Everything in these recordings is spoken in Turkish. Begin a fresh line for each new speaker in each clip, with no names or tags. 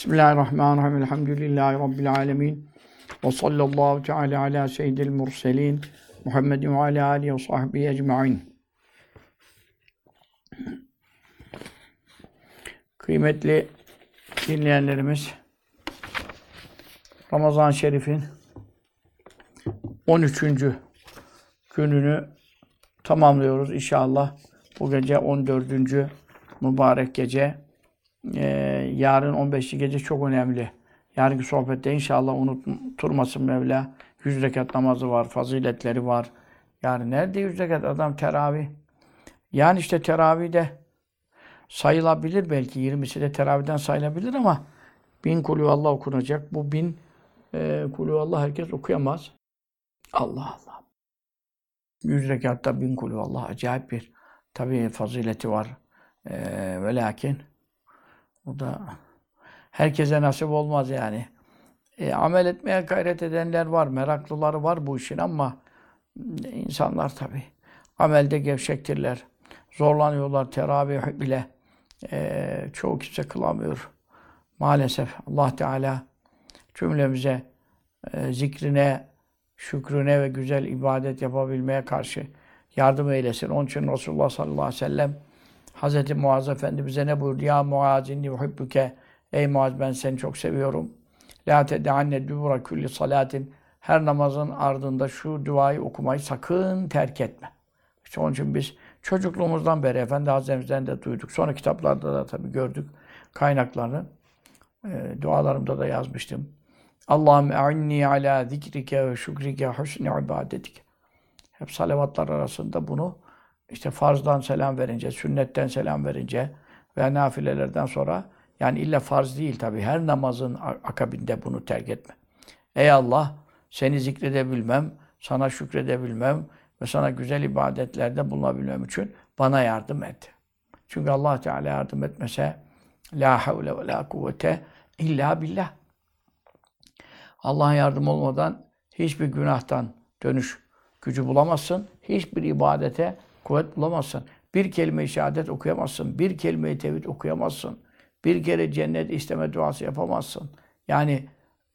Bismillahirrahmanirrahim. Elhamdülillahi Rabbil alemin. Ve sallallahu teala ala seyyidil murselin. Muhammedin ve ala alihi ve sahbihi ecma'in. Kıymetli dinleyenlerimiz, Ramazan-ı Şerif'in 13. gününü tamamlıyoruz inşallah. Bu gece 14. mübarek gece. Ee, yarın 15. gece çok önemli. Yarınki sohbette inşallah unutturmasın Mevla. 100 rekat namazı var, faziletleri var. Yani nerede 100 rekat adam teravih? Yani işte teravih de sayılabilir belki. 20'si de teravihden sayılabilir ama bin kulü Allah okunacak. Bu bin e, kulü Allah herkes okuyamaz. Allah Allah. 100 rekatta bin kulü Allah acayip bir tabii fazileti var. E, ve lakin o da herkese nasip olmaz yani. E, amel etmeye gayret edenler var, meraklıları var bu işin ama insanlar tabii amelde gevşektirler. Zorlanıyorlar teravih bile. E, çoğu kimse kılamıyor. Maalesef Allah Teala cümlemize e, zikrine, şükrüne ve güzel ibadet yapabilmeye karşı yardım eylesin. Onun için Resulullah sallallahu aleyhi ve sellem Hz. Muaz Efendi bize ne buyurdu? Ya Muaz inni uhibbuke. Ey Muaz ben seni çok seviyorum. La tedeanne dubura kulli salatin. Her namazın ardında şu duayı okumayı sakın terk etme. İşte onun için biz çocukluğumuzdan beri Efendi Hazretlerimizden de duyduk. Sonra kitaplarda da tabii gördük kaynaklarını. E, dualarımda da yazmıştım. Allahümme e'inni ala zikrike ve şükrike husni ibadetik. Hep salavatlar arasında bunu işte farzdan selam verince, sünnetten selam verince ve nafilelerden sonra yani illa farz değil tabi her namazın akabinde bunu terk etme. Ey Allah seni zikredebilmem, sana şükredebilmem ve sana güzel ibadetlerde bulunabilmem için bana yardım et. Çünkü Allah Teala yardım etmese la havle ve la kuvvete illa billah. Allah'ın yardım olmadan hiçbir günahtan dönüş gücü bulamazsın. Hiçbir ibadete kuvvet bulamazsın. Bir kelime-i şehadet okuyamazsın. Bir kelime-i tevhid okuyamazsın. Bir kere cennet isteme duası yapamazsın. Yani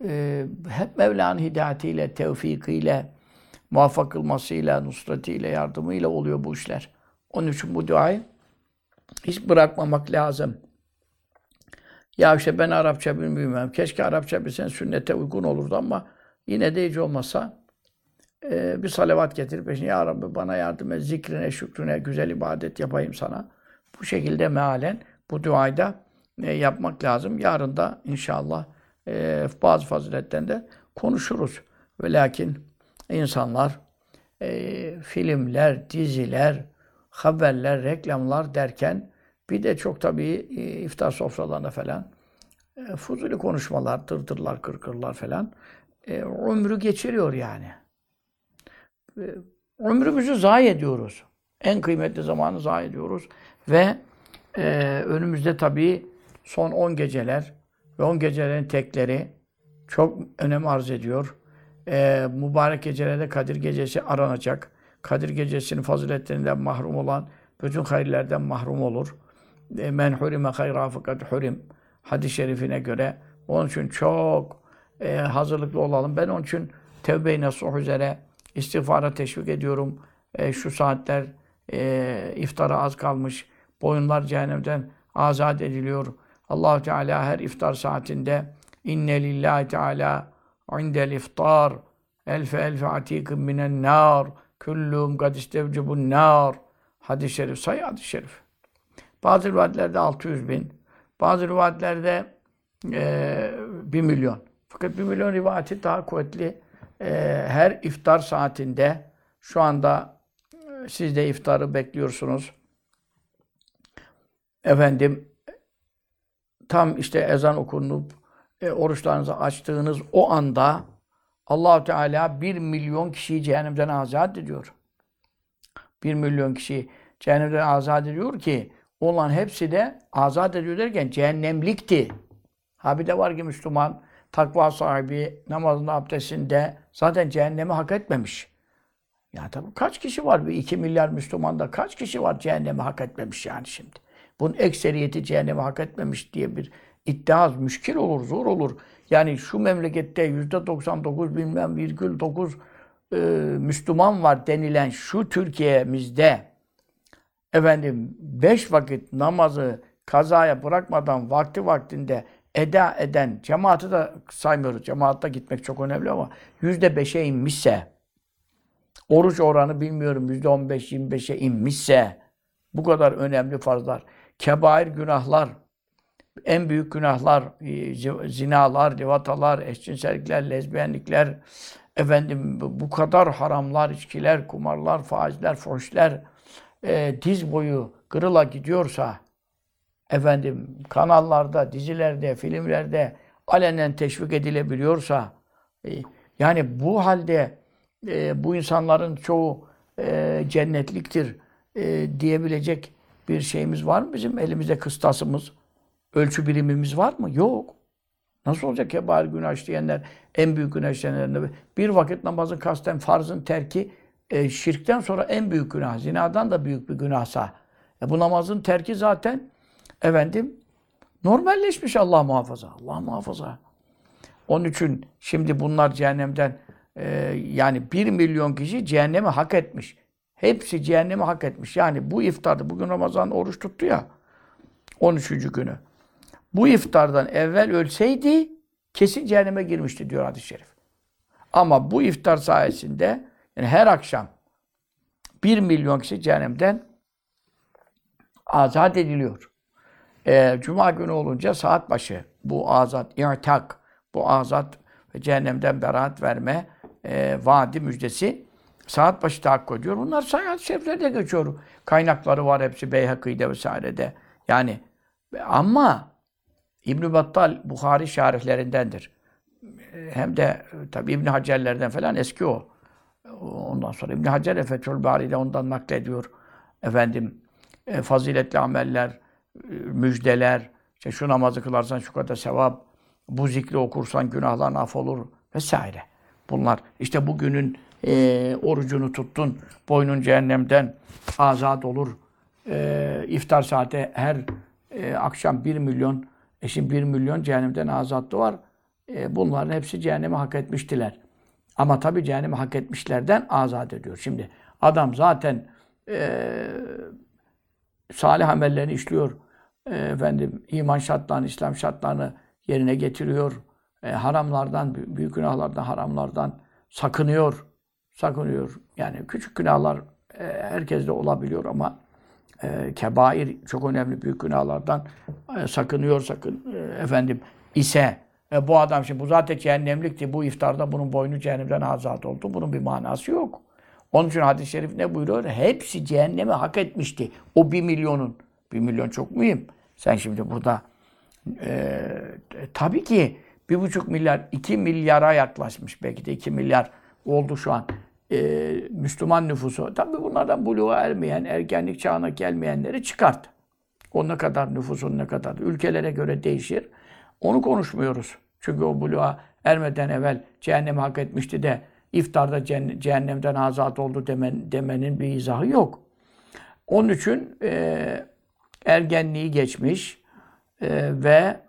e, hep Mevla'nın hidayetiyle, tevfikiyle, muvaffak kılmasıyla, nusretiyle, yardımıyla oluyor bu işler. Onun için bu duayı hiç bırakmamak lazım. Ya işte ben Arapça bilmiyorum. Keşke Arapça bilsen sünnete uygun olurdu ama yine de hiç olmasa e, bir salavat getirip peşine Ya Rabbi bana yardım et, zikrine, şükrüne, güzel ibadet yapayım sana. Bu şekilde mealen bu duayı da e, yapmak lazım. Yarın da inşallah e, bazı faziletten de konuşuruz. Ve lakin insanlar e, filmler, diziler, haberler, reklamlar derken bir de çok tabii e, iftar sofralarında falan e, fuzuli konuşmalar, tırtırlar, kırkırlar falan e, ömrü geçiriyor yani. E, ömrümüzü zayi ediyoruz. En kıymetli zamanı zayi ediyoruz. Ve e, önümüzde tabii son 10 geceler ve 10 gecelerin tekleri çok önem arz ediyor. E, mübarek gecelerde Kadir Gecesi aranacak. Kadir Gecesi'nin faziletlerinden mahrum olan bütün hayırlerden mahrum olur. E, men hurime hayra fakat hurim. Hadis-i şerifine göre. Onun için çok e, hazırlıklı olalım. Ben onun için tevbe-i nasuh üzere istiğfara teşvik ediyorum. E, şu saatler e, iftara az kalmış. Boyunlar cehennemden azat ediliyor. allah Teala her iftar saatinde inne lillahi teala indel iftar elfe elfe atikim minen nar küllüm kad istevcibun nar hadis-i şerif, sayı hadis-i şerif. Bazı rivayetlerde 600 bin, bazı rivayetlerde e, 1 milyon. Fakat 1 milyon rivayeti daha kuvvetli. E, her iftar saatinde şu anda e, siz de iftarı bekliyorsunuz. Efendim tam işte ezan okunup e, oruçlarınızı açtığınız o anda Allahu Teala bir milyon kişiyi cehennemden azat ediyor. Bir milyon kişi cehennemden azat ediyor ki olan hepsi de azat ediyor derken cehennemlikti. Ha bir de var ki Müslüman takva sahibi namazında abdestinde zaten cehennemi hak etmemiş. Ya tabii kaç kişi var? Bir iki milyar Müslümanda kaç kişi var cehennemi hak etmemiş yani şimdi? Bunun ekseriyeti cehennemi hak etmemiş diye bir İttihaz müşkil olur, zor olur. Yani şu memlekette yüzde 99 bilmem virgül 9 e, Müslüman var denilen şu Türkiye'mizde efendim beş vakit namazı kazaya bırakmadan vakti vaktinde eda eden cemaati de saymıyoruz. Cemaatta gitmek çok önemli ama yüzde beşe inmişse oruç oranı bilmiyorum yüzde on beş, yirmi beşe inmişse bu kadar önemli farzlar, kebair günahlar, en büyük günahlar, e, zinalar, livatalar, eşcinsellikler, lezbiyenlikler, efendim bu kadar haramlar, içkiler, kumarlar, faizler, foşler, e, diz boyu kırıla gidiyorsa, efendim kanallarda, dizilerde, filmlerde alenen teşvik edilebiliyorsa, e, yani bu halde e, bu insanların çoğu e, cennetliktir e, diyebilecek bir şeyimiz var mı? Bizim elimizde kıstasımız, ölçü birimimiz var mı? Yok. Nasıl olacak kebair günah işleyenler, en büyük günah işleyenler? Bir vakit namazın kasten farzın terki e, şirkten sonra en büyük günah. Zinadan da büyük bir günahsa. E, bu namazın terki zaten efendim normalleşmiş Allah muhafaza. Allah muhafaza. Onun için şimdi bunlar cehennemden e, yani bir milyon kişi cehennemi hak etmiş. Hepsi cehennemi hak etmiş. Yani bu iftarda, bugün Ramazan oruç tuttu ya, 13. günü. Bu iftardan evvel ölseydi kesin cehenneme girmişti diyor hadis-i şerif. Ama bu iftar sayesinde yani her akşam bir milyon kişi cehennemden azat ediliyor. Ee, Cuma günü olunca saat başı bu azat, i'tak, bu azat ve cehennemden beraat verme e, vaadi müjdesi saat başı tahakkuk ediyor. Bunlar sayat şeriflerde geçiyor. Kaynakları var hepsi Beyhakî'de vesairede. Yani ama İbn Battal Buhari şarihlerindendir. Hem de tabi İbn Hacerlerden falan eski o. Ondan sonra İbn Hacer Fethül Bari'de ondan naklediyor. Efendim e, faziletli ameller, e, müjdeler, işte şu namazı kılarsan şu kadar sevap, bu zikri okursan günahların af olur vesaire. Bunlar işte bugünün e, orucunu tuttun, boynun cehennemden azat olur. E, iftar saati her e, akşam bir milyon, e şimdi bir milyon cehennemden azatlı var. E, bunların hepsi cehennemi hak etmiştiler. Ama tabi cehennemi hak etmişlerden azat ediyor. Şimdi adam zaten e, salih amellerini işliyor. E, efendim iman şartlarını, İslam şartlarını yerine getiriyor. E, haramlardan, büyük günahlardan, haramlardan sakınıyor. Sakınıyor. Yani küçük günahlar e, herkeste olabiliyor ama e, kebair çok önemli büyük günahlardan e, sakınıyor sakın e, efendim ise e, bu adam şimdi bu zaten cehennemlikti. Bu iftarda bunun boynu cehennemden azat oldu. Bunun bir manası yok. Onun için hadis-i şerif ne buyuruyor? Hepsi cehennemi hak etmişti. O bir milyonun. Bir milyon çok mühim. Sen şimdi burada e, tabii ki bir buçuk milyar, iki milyara yaklaşmış. Belki de iki milyar oldu şu an. E, Müslüman nüfusu. Tabii bunlardan buluğa ermeyen, ergenlik çağına gelmeyenleri çıkart. O ne kadar nüfusun ne kadar. Ülkelere göre değişir. Onu konuşmuyoruz. Çünkü o buluğa ermeden evvel cehennemi hak etmişti de iftarda cehennemden azat oldu demen, demenin bir izahı yok. Onun için e, ergenliği geçmiş e, ve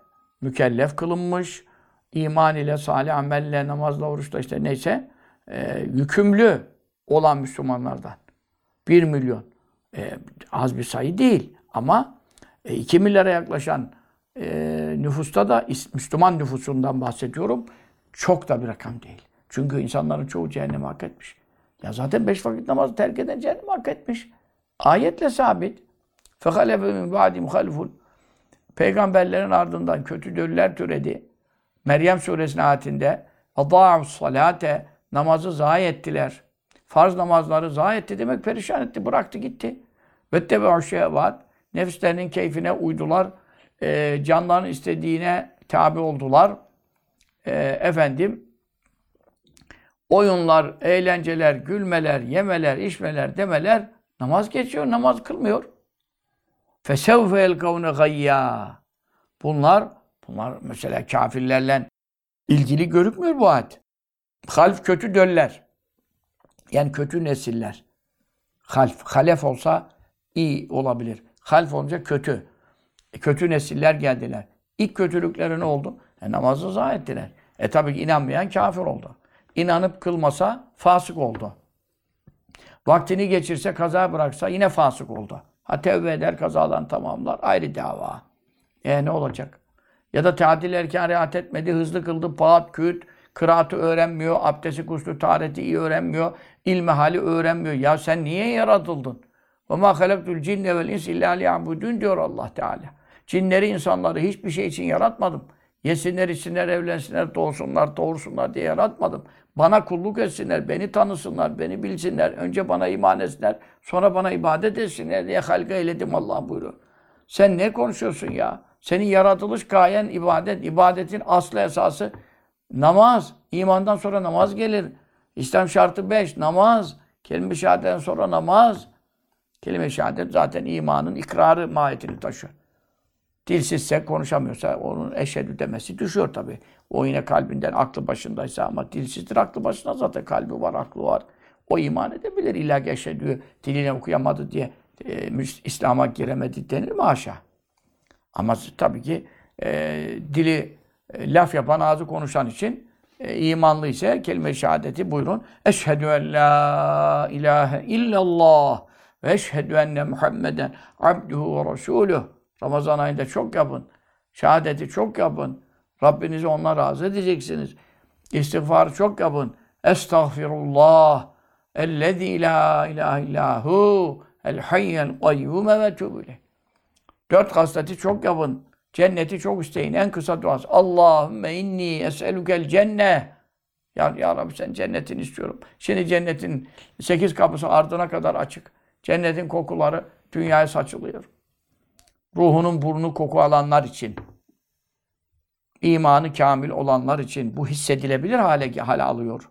mükellef kılınmış, iman ile, salih amelle, namazla, oruçla işte neyse e, yükümlü olan Müslümanlardan. Bir milyon. E, az bir sayı değil ama e, 2 milyara yaklaşan nüfusta da Müslüman nüfusundan bahsediyorum. Çok da bir rakam değil. Çünkü insanların çoğu cehennemi hak etmiş. Ya zaten beş vakit namazı terk eden cehennemi hak etmiş. Ayetle sabit. فَخَلَفَ مِنْ بَعْدِ مُخَلِفُونَ Peygamberlerin ardından kötü döller türedi. Meryem suresinin ayetinde اَضَاعُ salate Namazı zayi ettiler. Farz namazları zayi etti demek perişan etti. Bıraktı gitti. وَتَّبَعُ şehvat Nefislerinin keyfine uydular. E, canların istediğine tabi oldular. E, efendim oyunlar, eğlenceler, gülmeler, yemeler, içmeler, demeler namaz geçiyor, namaz kılmıyor. Fesevfe elkavne gayya. Bunlar, bunlar mesela kafirlerle ilgili görükmüyor bu ayet. Half kötü döller. Yani kötü nesiller. Half, halef olsa iyi olabilir. Half olunca kötü. E, kötü nesiller geldiler. İlk kötülükleri ne oldu? E, namazı zayi ettiler. E tabi inanmayan kafir oldu. İnanıp kılmasa fasık oldu. Vaktini geçirse, kaza bıraksa yine fasık oldu. Ha tevbe eder, kazadan tamamlar. Ayrı dava. E ne olacak? Ya da tadil erken riayet etmedi, hızlı kıldı, paat, küt, kıraatı öğrenmiyor, abdesti, kuslu, tahareti iyi öğrenmiyor, ilmi hali öğrenmiyor. Ya sen niye yaratıldın? Ve ma halaktul cinne vel ins illa diyor Allah Teala. Cinleri, insanları hiçbir şey için yaratmadım. Yesinler, içsinler, evlensinler, doğsunlar, doğursunlar diye yaratmadım. Bana kulluk etsinler, beni tanısınlar, beni bilsinler. Önce bana iman etsinler, sonra bana ibadet etsinler diye halka eyledim Allah buyuruyor. Sen ne konuşuyorsun ya? Senin yaratılış gayen ibadet. İbadetin aslı esası namaz. İmandan sonra namaz gelir. İslam şartı beş, namaz. Kelime-i şehadetten sonra namaz. Kelime-i şehadet zaten imanın ikrarı mahiyetini taşıyor. Dilsizse, konuşamıyorsa onun eşhedü demesi düşüyor tabi. O yine kalbinden, aklı başındaysa ama dilsizdir, aklı başında zaten kalbi var, aklı var. O iman edebilir. İlla ki eşhedü diline okuyamadı diye e, İslam'a giremedi denir mi haşa? Ama tabii ki e, dili e, laf yapan, ağzı konuşan için e, imanlı ise kelime-i şehadeti buyurun. Eşhedü en la ilahe illallah ve eşhedü enne Muhammeden abduhu ve resuluh. Ramazan ayında çok yapın. Şehadeti çok yapın. Rabbinizi onunla razı edeceksiniz. İstiğfarı çok yapın. Estağfirullah. Ellezî la ilahe illahu. El hayyel kayyume ve tübüleh. Dört hasleti çok yapın. Cenneti çok isteyin. En kısa duası. Allahümme inni es'elukel cenne. Ya, ya Rabbi sen cennetini istiyorum. Şimdi cennetin sekiz kapısı ardına kadar açık. Cennetin kokuları dünyaya saçılıyor. Ruhunun burnu koku alanlar için. imanı kamil olanlar için bu hissedilebilir hale, hale alıyor.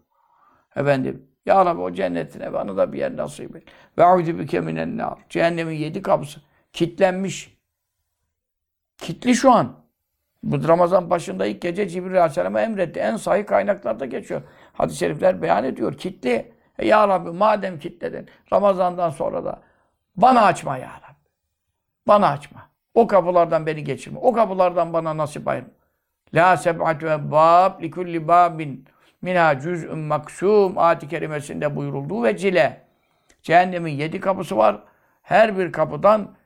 Efendim, Ya Rabbi o cennetine bana da bir yer nasip et. Ve audu bike minen nar. Cehennemin yedi kapısı kitlenmiş. Kitli şu an. Bu Ramazan başında ilk gece Cibril Aleyhisselam'a emretti. En sahih kaynaklarda geçiyor. Hadis-i şerifler beyan ediyor. Kitli. E ya Rabbi madem kitledin Ramazan'dan sonra da bana açma ya Rabbi. Bana açma. O kapılardan beni geçirme. O kapılardan bana nasip ayırma. La seb'atü ebbab li kulli babin minha cüz'ün maksum ayet-i kerimesinde buyurulduğu ve cile. Cehennemin yedi kapısı var. Her bir kapıdan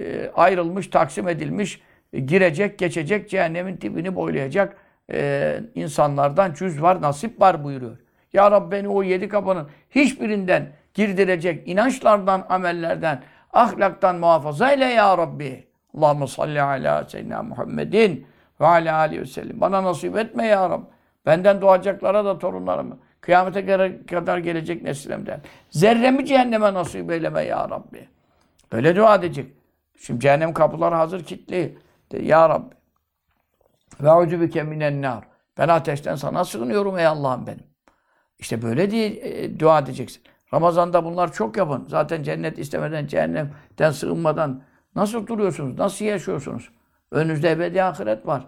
e, ayrılmış, taksim edilmiş, e, girecek, geçecek, cehennemin dibini boylayacak e, insanlardan cüz var, nasip var buyuruyor. Ya Rabbi beni o yedi kapının hiçbirinden girdirecek inançlardan, amellerden, ahlaktan muhafaza eyle ya Rabbi. Allahumme salli ala seyyidina Muhammedin ve ala aleyhi ve sellem. Bana nasip etme ya Rabbi. Benden doğacaklara da torunlarımı, kıyamete kadar gelecek neslimden. Zerremi cehenneme nasip eyleme ya Rabbi. Öyle dua edecek. Şimdi cehennem kapıları hazır kilitli. De, ya Rabbi. Ve ucubike minen nar. Ben ateşten sana sığınıyorum ey Allah'ım benim. İşte böyle diye e, dua edeceksin. Ramazan'da bunlar çok yapın. Zaten cennet istemeden, cehennemden sığınmadan nasıl duruyorsunuz? Nasıl yaşıyorsunuz? Önünüzde ebedi ahiret var.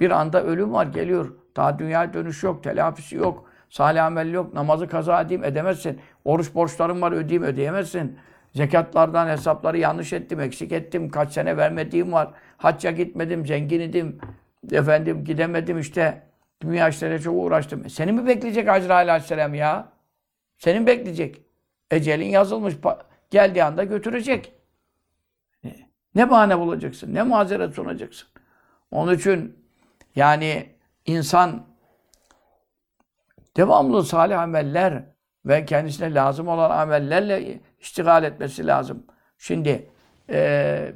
Bir anda ölüm var, geliyor. Daha dünya dönüş yok, telafisi yok. Salih amel yok, namazı kaza edeyim edemezsin. Oruç borçlarım var ödeyeyim ödeyemezsin. Zekatlardan hesapları yanlış ettim, eksik ettim. Kaç sene vermediğim var. Hacca gitmedim, zengin idim. Efendim gidemedim işte. Dünya işlerine çok uğraştım. E, seni mi bekleyecek Azrail Aleyhisselam ya? Senin bekleyecek. Ecelin yazılmış. Geldiği anda götürecek. Ne bahane bulacaksın? Ne mazeret sunacaksın? Onun için yani insan devamlı salih ameller ve kendisine lazım olan amellerle iştigal etmesi lazım. Şimdi e,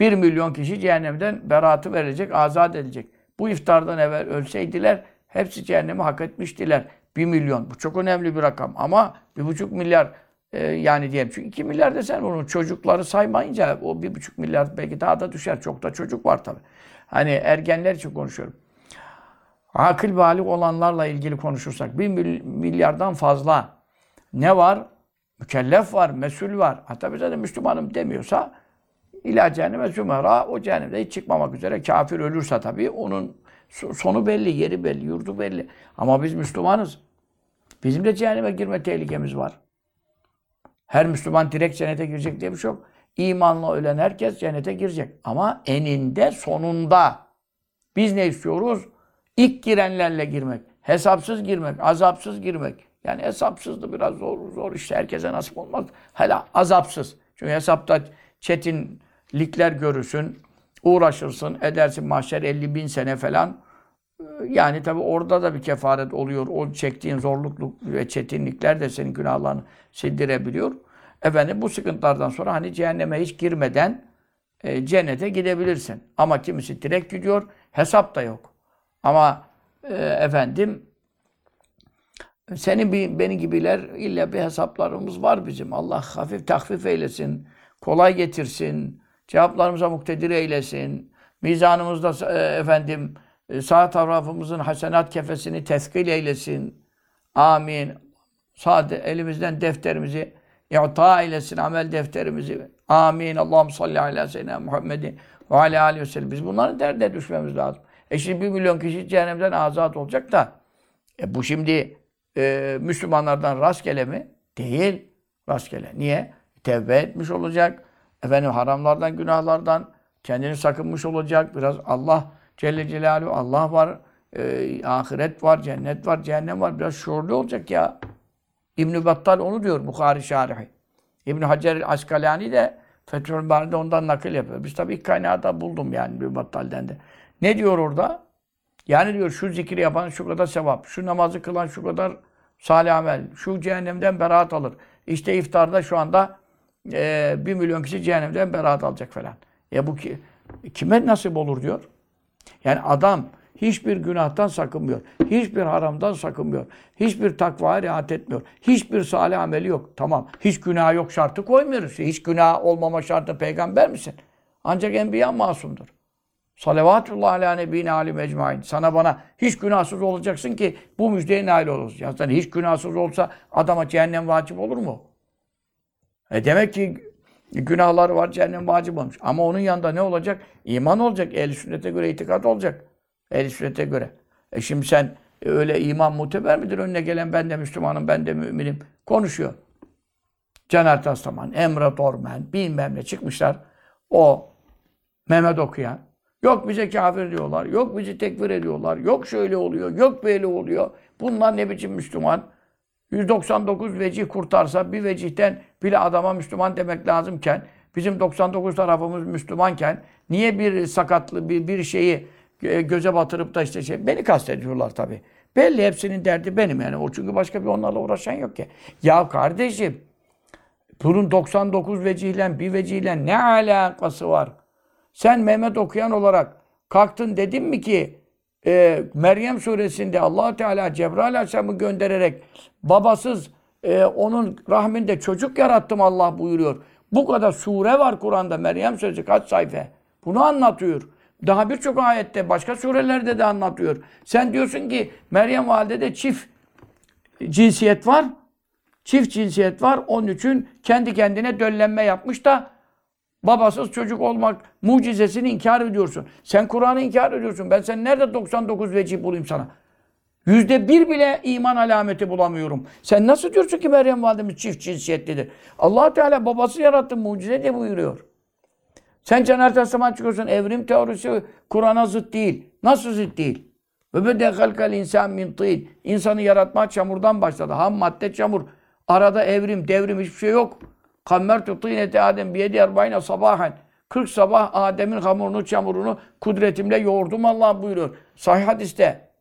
bir milyon kişi cehennemden beratı verecek, azat edilecek. Bu iftardan evvel ölseydiler hepsi cehennemi hak etmiştiler. Bir milyon. Bu çok önemli bir rakam. Ama bir buçuk milyar e, yani diyelim. Çünkü iki milyar desen onun çocukları saymayınca o bir buçuk milyar belki daha da düşer. Çok da çocuk var tabii. Hani ergenler için konuşuyorum. Akıl balik olanlarla ilgili konuşursak bir milyardan fazla ne var? Mükellef var, mesul var. Hatta bize de Müslümanım demiyorsa ila cehenneme sümera o cehennemde hiç çıkmamak üzere kafir ölürse tabii onun sonu belli, yeri belli, yurdu belli. Ama biz Müslümanız. Bizim de cehenneme girme tehlikemiz var. Her Müslüman direkt cennete girecek diye bir şey yok. İmanla ölen herkes cennete girecek. Ama eninde sonunda Biz ne istiyoruz? İlk girenlerle girmek. Hesapsız girmek, azapsız girmek. Yani hesapsız da biraz zor, zor işte herkese nasip olmaz. Hele azapsız. Çünkü hesapta çetinlikler görürsün, uğraşırsın, edersin mahşer 50 bin sene falan. Ee, Yani tabi orada da bir kefaret oluyor. O çektiğin zorlukluk ve çetinlikler de senin günahlarını sildirebiliyor. Efendim bu sıkıntılardan sonra hani cehenneme hiç girmeden e, cennete gidebilirsin. Ama kimisi direkt gidiyor, hesap da yok. Ama e, efendim senin bir, benim gibiler illa bir hesaplarımız var bizim. Allah hafif tahfif eylesin, kolay getirsin, cevaplarımıza muktedir eylesin. Mizanımızda e, efendim e, sağ tarafımızın hasenat kefesini teskil eylesin. Amin. Sağ de- elimizden defterimizi i'ta eylesin, amel defterimizi. Amin. Allah'ım salli ala seyyidina Muhammedin ve ala aleyhi ve sellem. Biz bunların derdine düşmemiz lazım. E şimdi bir milyon kişi cehennemden azat olacak da e bu şimdi e, Müslümanlardan rastgele mi? Değil. Rastgele. Niye? Tevbe etmiş olacak. Efendim haramlardan, günahlardan kendini sakınmış olacak. Biraz Allah Celle Celaluhu Allah var. e, ahiret var, cennet var, cehennem var. Biraz şuurlu olacak ya. İbn Battal onu diyor Bukhari şarihi. İbn Hacer Askalani de Fethül Bari'de ondan nakil yapıyor. Biz tabii ilk kaynağı da buldum yani İbn Battal'den de. Ne diyor orada? Yani diyor şu zikri yapan şu kadar sevap, şu namazı kılan şu kadar salih amel, şu cehennemden beraat alır. İşte iftarda şu anda e, bir milyon kişi cehennemden beraat alacak falan. Ya bu ki, kime nasip olur diyor. Yani adam hiçbir günahtan sakınmıyor. Hiçbir haramdan sakınmıyor. Hiçbir takvaya riayet etmiyor. Hiçbir salih ameli yok. Tamam. Hiç günah yok şartı koymuyoruz. Hiç günah olmama şartı peygamber misin? Ancak enbiya masumdur. Salavatullah ala nebine alim ecmain. Sana bana hiç günahsız olacaksın ki bu müjdeye nail olursun. Ya sen hiç günahsız olsa adama cehennem vacip olur mu? E demek ki günahları var cehennem vacip olmuş. Ama onun yanında ne olacak? İman olacak. Ehl-i sünnete göre itikat olacak. Ehl-i sünnete göre. E şimdi sen e, öyle iman muteber midir? Önüne gelen ben de Müslümanım, ben de müminim. Konuşuyor. Caner Taslaman, Emre Dormen, bilmem ne çıkmışlar. O Mehmet okuyan. Yok bize kafir diyorlar. Yok bizi tekfir ediyorlar. Yok şöyle oluyor. Yok böyle oluyor. Bunlar ne biçim Müslüman? 199 vecih kurtarsa bir vecihten bile adama Müslüman demek lazımken bizim 99 tarafımız Müslümanken niye bir sakatlı bir, bir şeyi e, göze batırıp da işte şey beni kastediyorlar tabii. Belli hepsinin derdi benim yani. O çünkü başka bir onlarla uğraşan yok ki. Ya kardeşim bunun 99 vecihle bir vecihle ne alakası var? Sen Mehmet okuyan olarak kalktın dedin mi ki e, Meryem suresinde allah Teala Cebrail Aleyhisselam'ı göndererek babasız e, onun rahminde çocuk yarattım Allah buyuruyor. Bu kadar sure var Kur'an'da. Meryem suresi kaç sayfa? Bunu anlatıyor. Daha birçok ayette, başka surelerde de anlatıyor. Sen diyorsun ki Meryem validede çift cinsiyet var. Çift cinsiyet var. Onun için kendi kendine döllenme yapmış da babasız çocuk olmak mucizesini inkar ediyorsun. Sen Kur'an'ı inkar ediyorsun. Ben sen nerede 99 vecih bulayım sana? Yüzde bir bile iman alameti bulamıyorum. Sen nasıl diyorsun ki Meryem validemiz çift cinsiyetlidir? allah Teala babası yarattı mucize diye buyuruyor. Sen Caner Taslaman çıkıyorsun. Evrim teorisi Kur'an'a zıt değil. Nasıl zıt değil? Ve bede halkal insan min tîn. İnsanı yaratma çamurdan başladı. Ham madde çamur. Arada evrim, devrim hiçbir şey yok. Kammertu tînete Adem biyedi erbayna sabahen. 40 sabah Adem'in hamurunu, çamurunu kudretimle yoğurdum Allah buyuruyor. Sahih hadiste.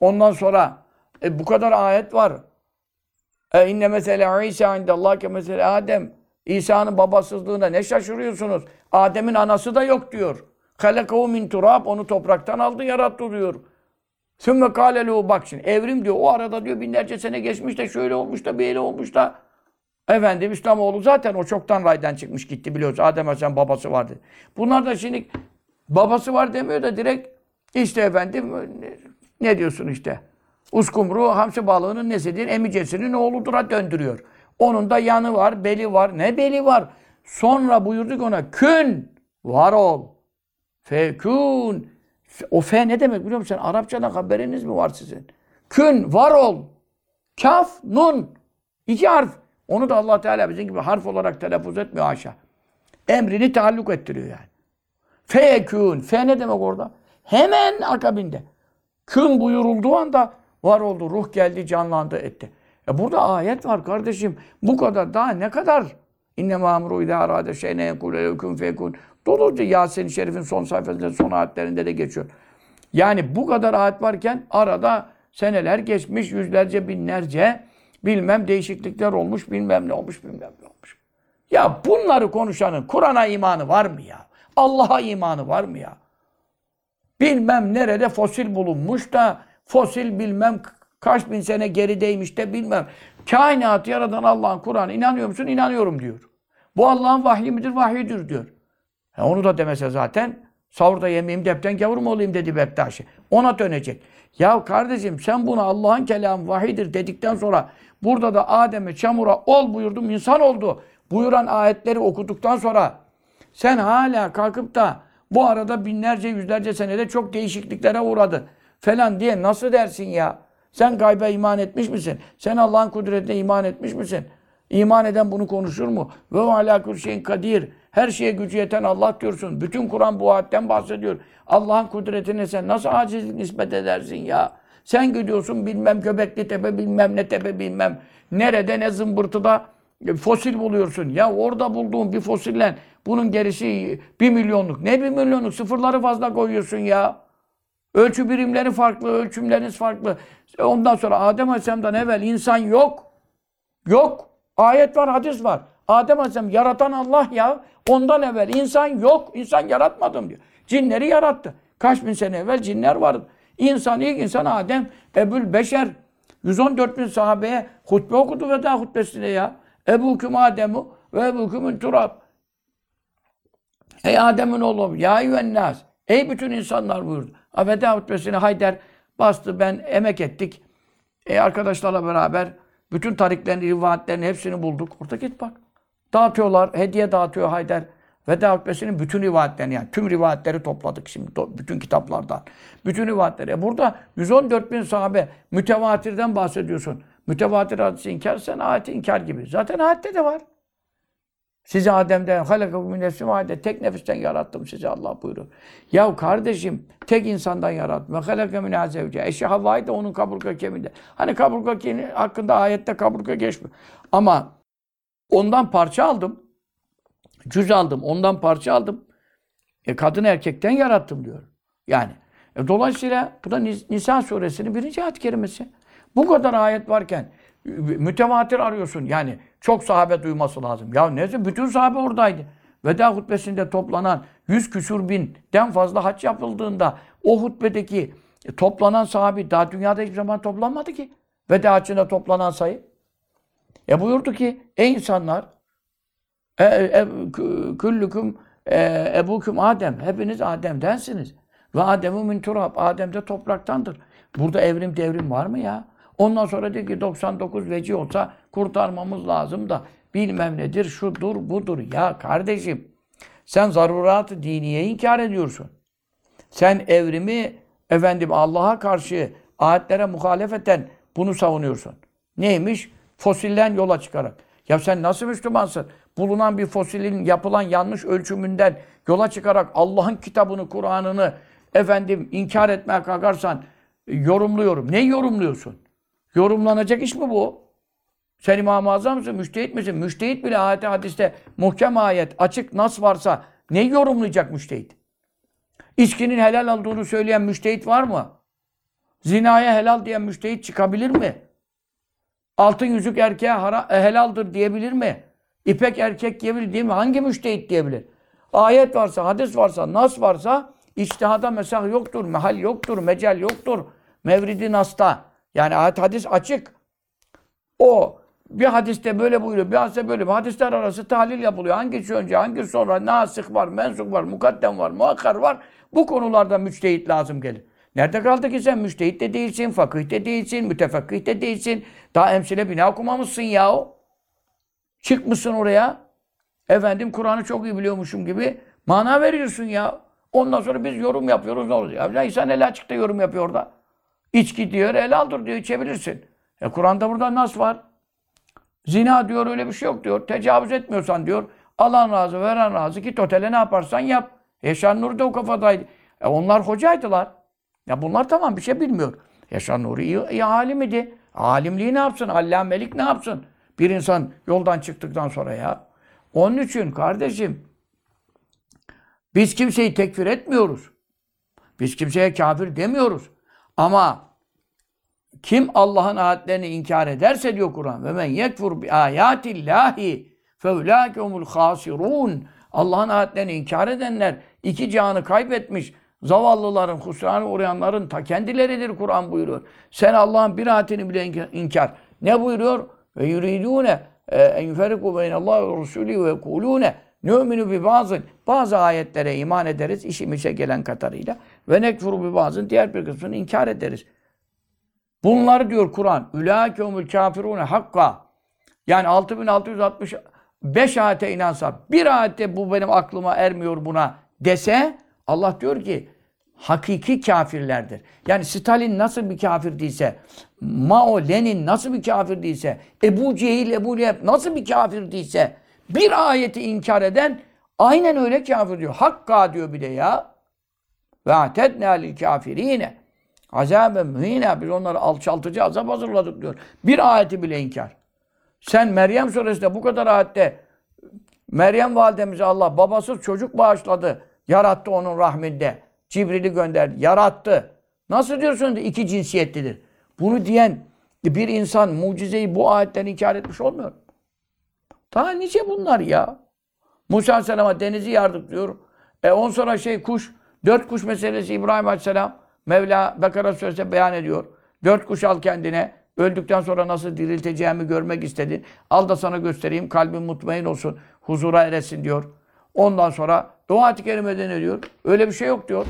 Ondan sonra e, bu kadar ayet var. E, inne mesela İsa indallah ke mesela Adem. İsa'nın babasızlığına ne şaşırıyorsunuz? Adem'in anası da yok diyor. Halakahu min turab onu topraktan aldı yarattı diyor. Sümme kâlelehu bak şimdi evrim diyor. O arada diyor binlerce sene geçmiş de şöyle olmuş da böyle olmuş da. Efendim İslamoğlu zaten o çoktan raydan çıkmış gitti biliyoruz. Adem Aleyhisselam babası vardı. Bunlar da şimdi babası var demiyor da direkt işte efendim ne diyorsun işte. Uskumru hamsi balığının nesidir? Emicesinin oğludur döndürüyor. Onun da yanı var, beli var. Ne beli var? Sonra buyurduk ona kün var ol. Fekun. O fe ne demek biliyor musun? Arapçadan haberiniz mi var sizin? Kün var ol. Kaf, nun. İki harf. Onu da Allah Teala bizim gibi harf olarak telaffuz etmiyor haşa. Emrini taalluk ettiriyor yani. Fekun. Fe ne demek orada? Hemen akabinde. Kün buyurulduğu anda var oldu. Ruh geldi, canlandı, etti. E burada ayet var kardeşim. Bu kadar daha ne kadar? İnne mamuru idâ arâde şeyne yekûle lekûn fekûn. Doluca Yasin-i Şerif'in son sayfasında, son ayetlerinde de geçiyor. Yani bu kadar ayet varken arada seneler geçmiş, yüzlerce, binlerce bilmem değişiklikler olmuş, bilmem ne olmuş, bilmem ne olmuş. Ya bunları konuşanın Kur'an'a imanı var mı ya? Allah'a imanı var mı ya? Bilmem nerede fosil bulunmuş da fosil bilmem kaç bin sene gerideymiş de bilmem. Kainatı yaratan Allah'ın Kur'an'a inanıyor musun? İnanıyorum diyor. Bu Allah'ın vahyi midir? Vahyidir diyor. E onu da demese zaten sahurda yemeyeyim depten gavur mu olayım dedi Bektaşi. Ona dönecek. Ya kardeşim sen bunu Allah'ın kelamı vahidir dedikten sonra burada da Adem'e çamura ol buyurdum insan oldu. Buyuran ayetleri okuduktan sonra sen hala kalkıp da bu arada binlerce yüzlerce senede çok değişikliklere uğradı falan diye nasıl dersin ya? Sen gaybe iman etmiş misin? Sen Allah'ın kudretine iman etmiş misin? İman eden bunu konuşur mu? Ve alâ şeyin kadir. Her şeye gücü yeten Allah diyorsun. Bütün Kur'an bu ayetten bahsediyor. Allah'ın kudretine sen nasıl acizlik nispet edersin ya? Sen gidiyorsun bilmem Göbekli Tepe, bilmem ne tepe, bilmem nerede ne zımbırtıda fosil buluyorsun. Ya orada bulduğun bir fosille bunun gerisi bir milyonluk. Ne bir milyonluk? Sıfırları fazla koyuyorsun ya. Ölçü birimleri farklı, ölçümleriniz farklı. E, Ondan sonra Adem Aleyhisselam'dan evvel insan yok. Yok. Ayet var, hadis var. Adem Aleyhisselam yaratan Allah ya. Ondan evvel insan yok. İnsan yaratmadım diyor. Cinleri yarattı. Kaç bin sene evvel cinler vardı. İnsan, ilk insan Adem, Ebul Beşer. 114 bin sahabeye hutbe okudu veda hutbesinde ya. Ebu Küm Adem'u ve Ebu Küm'ün Turab. Ey Adem'in oğlu, ya yüennâs. Ey bütün insanlar buyurdu. Ha, Veda hutbesini Hayder bastı, ben emek ettik. E, arkadaşlarla beraber bütün tariklerini, rivayetlerini hepsini bulduk. Orada git bak. Dağıtıyorlar, hediye dağıtıyor Hayder. Veda hutbesinin bütün rivayetlerini yani tüm rivayetleri topladık şimdi bütün kitaplardan. Bütün rivayetleri. E burada 114 bin sahabe mütevatirden bahsediyorsun. Mütevatir hadisi inkar sen ayeti inkar gibi. Zaten ayette de var. Sizi Adem'den halakakum nefsin vahide tek nefisten yarattım sizi Allah buyuruyor. Ya kardeşim tek insandan yarattım. Ve halaka min azevce. Eşi Havva'yı da onun kaburga kemiğinde. Hani kaburga kemiği hakkında ayette kaburga geçmiyor. Ama ondan parça aldım. Cüz aldım. Ondan parça aldım. E kadın erkekten yarattım diyor. Yani. E, dolayısıyla bu da Nis- Nisa suresinin birinci ayet kerimesi. Bu kadar ayet varken e, mütevatir arıyorsun. Yani çok sahabe duyması lazım. Ya neyse bütün sahabe oradaydı. Veda hutbesinde toplanan 100 küsur binden fazla haç yapıldığında o hutbedeki e, toplanan sahabi daha dünyada hiçbir zaman toplanmadı ki. Veda haccında toplanan sayı. E buyurdu ki ey insanlar e, e, kü- küllüküm e, ebuküm Adem. Hepiniz Adem'densiniz. Ve Adem'u min turab. Adem de topraktandır. Burada evrim devrim var mı ya? Ondan sonra diyor ki 99 veci olsa kurtarmamız lazım da bilmem nedir, şudur, budur. Ya kardeşim sen zarurat-ı diniye inkar ediyorsun. Sen evrimi efendim Allah'a karşı ayetlere muhalefeten bunu savunuyorsun. Neymiş? Fosilden yola çıkarak. Ya sen nasıl Müslümansın? Bulunan bir fosilin yapılan yanlış ölçümünden yola çıkarak Allah'ın kitabını, Kur'an'ını efendim inkar etmeye kalkarsan e, yorumluyorum. Ne yorumluyorsun? Yorumlanacak iş mi bu? Sen İmam-ı Azam mısın? Müştehit misin? Müştehit bile ayet hadiste muhkem ayet, açık nas varsa ne yorumlayacak müştehit? İçkinin helal olduğunu söyleyen müştehit var mı? Zinaya helal diyen müştehit çıkabilir mi? Altın yüzük erkeğe hara, e, helaldir diyebilir mi? İpek erkek diyebilir değil mi? Hangi müştehit diyebilir? Ayet varsa, hadis varsa, nas varsa içtihada mesah yoktur, mehal yoktur, mecal yoktur. Mevridi nasta. Yani ayet hadis açık. O bir hadiste böyle buyuruyor, bir hadiste böyle. Hadisler arası tahlil yapılıyor. Hangisi önce, hangisi sonra, nasih var, mensuk var, mukaddem var, muakkar var. Bu konularda müçtehit lazım gelir. Nerede kaldı ki sen? Müçtehit de değilsin, fakih de değilsin, mütefekkih de değilsin. Daha emsile bina okumamışsın ya. Çıkmışsın oraya. Efendim Kur'an'ı çok iyi biliyormuşum gibi mana veriyorsun ya. Ondan sonra biz yorum yapıyoruz ne oluyor? Ya insan el açıkta yorum yapıyor orada. İçki diyor, el aldır diyor, içebilirsin. E Kur'an'da burada nas var. Zina diyor öyle bir şey yok diyor. Tecavüz etmiyorsan diyor. Alan razı, veren razı. Git otele ne yaparsan yap. Eşan Nur da o kafadaydı. E onlar hocaydılar. Ya bunlar tamam bir şey bilmiyor. Yaşar Nuri iyi, iyi alim idi. Alimliği ne yapsın? Allamelik ne yapsın? Bir insan yoldan çıktıktan sonra ya. Onun için kardeşim biz kimseyi tekfir etmiyoruz. Biz kimseye kafir demiyoruz. Ama kim Allah'ın ayetlerini inkar ederse diyor Kur'an ve men yekfur bi ayatillahi feulâke humul hasirun. Allah'ın ayetlerini inkar edenler iki canı kaybetmiş zavallıların, husrana uğrayanların ta kendileridir Kur'an buyuruyor. Sen Allah'ın bir ayetini bile inka- inkar. Ne buyuruyor? Ve yuridûne e, en yuferriku beynallahi ve rusulî ve yekulûne nü'minu bi bazın. Bazı ayetlere iman ederiz işimize gelen kadarıyla. Ve nekfuru bi bazın. Diğer bir kısmını inkar ederiz. Bunları diyor Kur'an. Ülâkehumul kafirûne hakka. Yani 6665 ayete inansa, bir ayette bu benim aklıma ermiyor buna dese, Allah diyor ki hakiki kafirlerdir. Yani Stalin nasıl bir kafir değilse, Mao, Lenin nasıl bir kafir değilse, Ebu Cehil, Ebu Leheb nasıl bir kafir değilse, bir ayeti inkar eden aynen öyle kafir diyor. Hakka diyor bir de ya. Ve atednâ lil kafirîne. Azaben mühîne. Biz onları alçaltıcı azap hazırladık diyor. Bir ayeti bile inkar. Sen Meryem suresinde bu kadar ayette Meryem validemize Allah babasız çocuk bağışladı. Yarattı onun rahminde. Cibril'i gönderdi. Yarattı. Nasıl diyorsun iki cinsiyetlidir? Bunu diyen bir insan mucizeyi bu ayetten inkar etmiş olmuyor. mu? Daha nice bunlar ya. Musa Aleyhisselam'a denizi yardık diyor. E on sonra şey kuş, dört kuş meselesi İbrahim Aleyhisselam Mevla Bekara Suresi'nde beyan ediyor. Dört kuş al kendine. Öldükten sonra nasıl dirilteceğimi görmek istedin. Al da sana göstereyim. Kalbin mutmain olsun. Huzura eresin diyor. Ondan sonra dua-i kerimede ne diyor? Öyle bir şey yok diyor.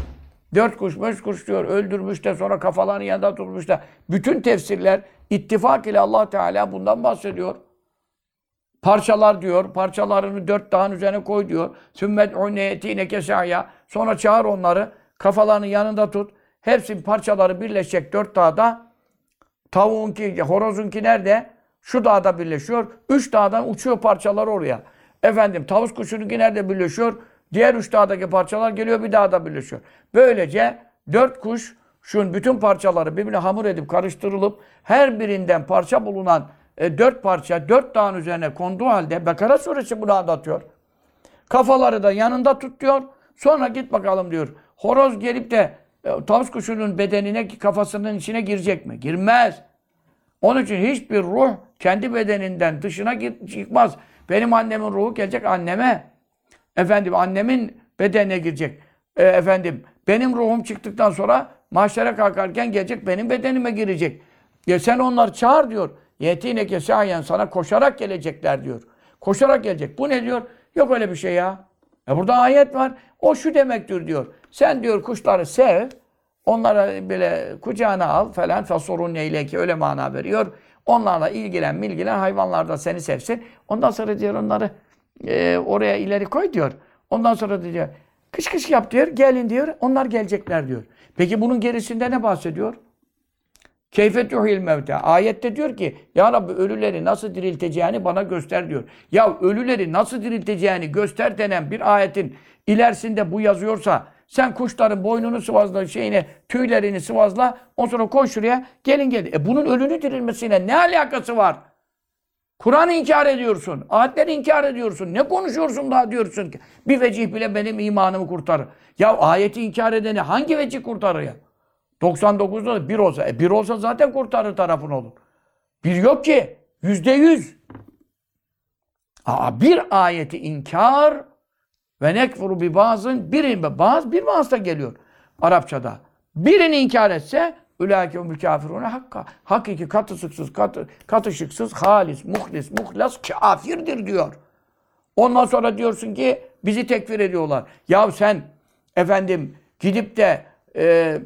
Dört kuş, beş kuş diyor. Öldürmüş de sonra kafalarını yanında tutmuş da. Bütün tefsirler ittifak ile Allah Teala bundan bahsediyor. Parçalar diyor. Parçalarını dört dağın üzerine koy diyor. Sümmet unneyetine kesaya. Sonra çağır onları. Kafalarını yanında tut. Hepsinin parçaları birleşecek dört dağda. Tavuğunki, horozunki nerede? Şu dağda birleşiyor. Üç dağdan uçuyor parçalar oraya. Efendim tavus kuşununki nerede birleşiyor? Diğer üç dağdaki parçalar geliyor bir dağda birleşiyor. Böylece dört kuş şun bütün parçaları birbirine hamur edip karıştırılıp her birinden parça bulunan e, dört parça dört dağın üzerine konduğu halde Bekara suresi bunu anlatıyor. Kafaları da yanında tut diyor. Sonra git bakalım diyor. Horoz gelip de e, tavus kuşunun bedenine kafasının içine girecek mi? Girmez. Onun için hiçbir ruh kendi bedeninden dışına gir- çıkmaz. Benim annemin ruhu gelecek anneme. Efendim annemin bedenine girecek. E, efendim benim ruhum çıktıktan sonra mahşere kalkarken gelecek benim bedenime girecek. Ya sen onları çağır diyor. Yetine kesayen sana koşarak gelecekler diyor. Koşarak gelecek. Bu ne diyor? Yok öyle bir şey ya. E burada ayet var. O şu demektir diyor. Sen diyor kuşları sev. Onlara böyle kucağına al falan. Fasorun neyle ki öyle mana veriyor. Onlarla ilgilen ilgilen hayvanlar da seni sevsin. Ondan sonra diyor onları e, oraya ileri koy diyor. Ondan sonra diyor kış kış yap diyor. Gelin diyor. Onlar gelecekler diyor. Peki bunun gerisinde ne bahsediyor? Keyfe tuhil mevte. Ayette diyor ki Ya Rabbi ölüleri nasıl dirilteceğini bana göster diyor. Ya ölüleri nasıl dirilteceğini göster denen bir ayetin ilerisinde bu yazıyorsa sen kuşların boynunu sıvazla, şeyine, tüylerini sıvazla, ondan sonra koy şuraya, gelin gelin. E bunun ölünü dirilmesiyle ne alakası var? Kur'an'ı inkar ediyorsun. Ayetleri inkar ediyorsun. Ne konuşuyorsun daha diyorsun ki? Bir vecih bile benim imanımı kurtarır. Ya ayeti inkar edeni hangi vecih kurtarır ya? 99'da da bir olsa. E bir olsa zaten kurtarır tarafın olur. Bir yok ki. Yüzde yüz. Aa, bir ayeti inkar ve nekfuru bir bazın birin bazı bir vasıta geliyor Arapçada. Birini inkar etse Ülâke umul kafirune hakka. Hakiki katısıksız, katı, katışıksız, halis, muhlis, muhlas, kafirdir diyor. Ondan sonra diyorsun ki bizi tekfir ediyorlar. Ya sen efendim gidip de e,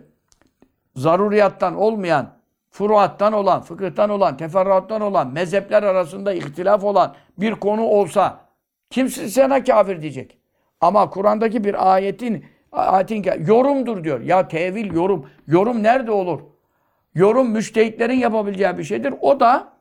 zaruriyattan olmayan, furuattan olan, fıkıhtan olan, teferruattan olan, mezhepler arasında ihtilaf olan bir konu olsa kimse sana kafir diyecek. Ama Kur'an'daki bir ayetin ayetin yorumdur diyor. Ya tevil yorum. Yorum nerede olur? Yorum müştehitlerin yapabileceği bir şeydir. O da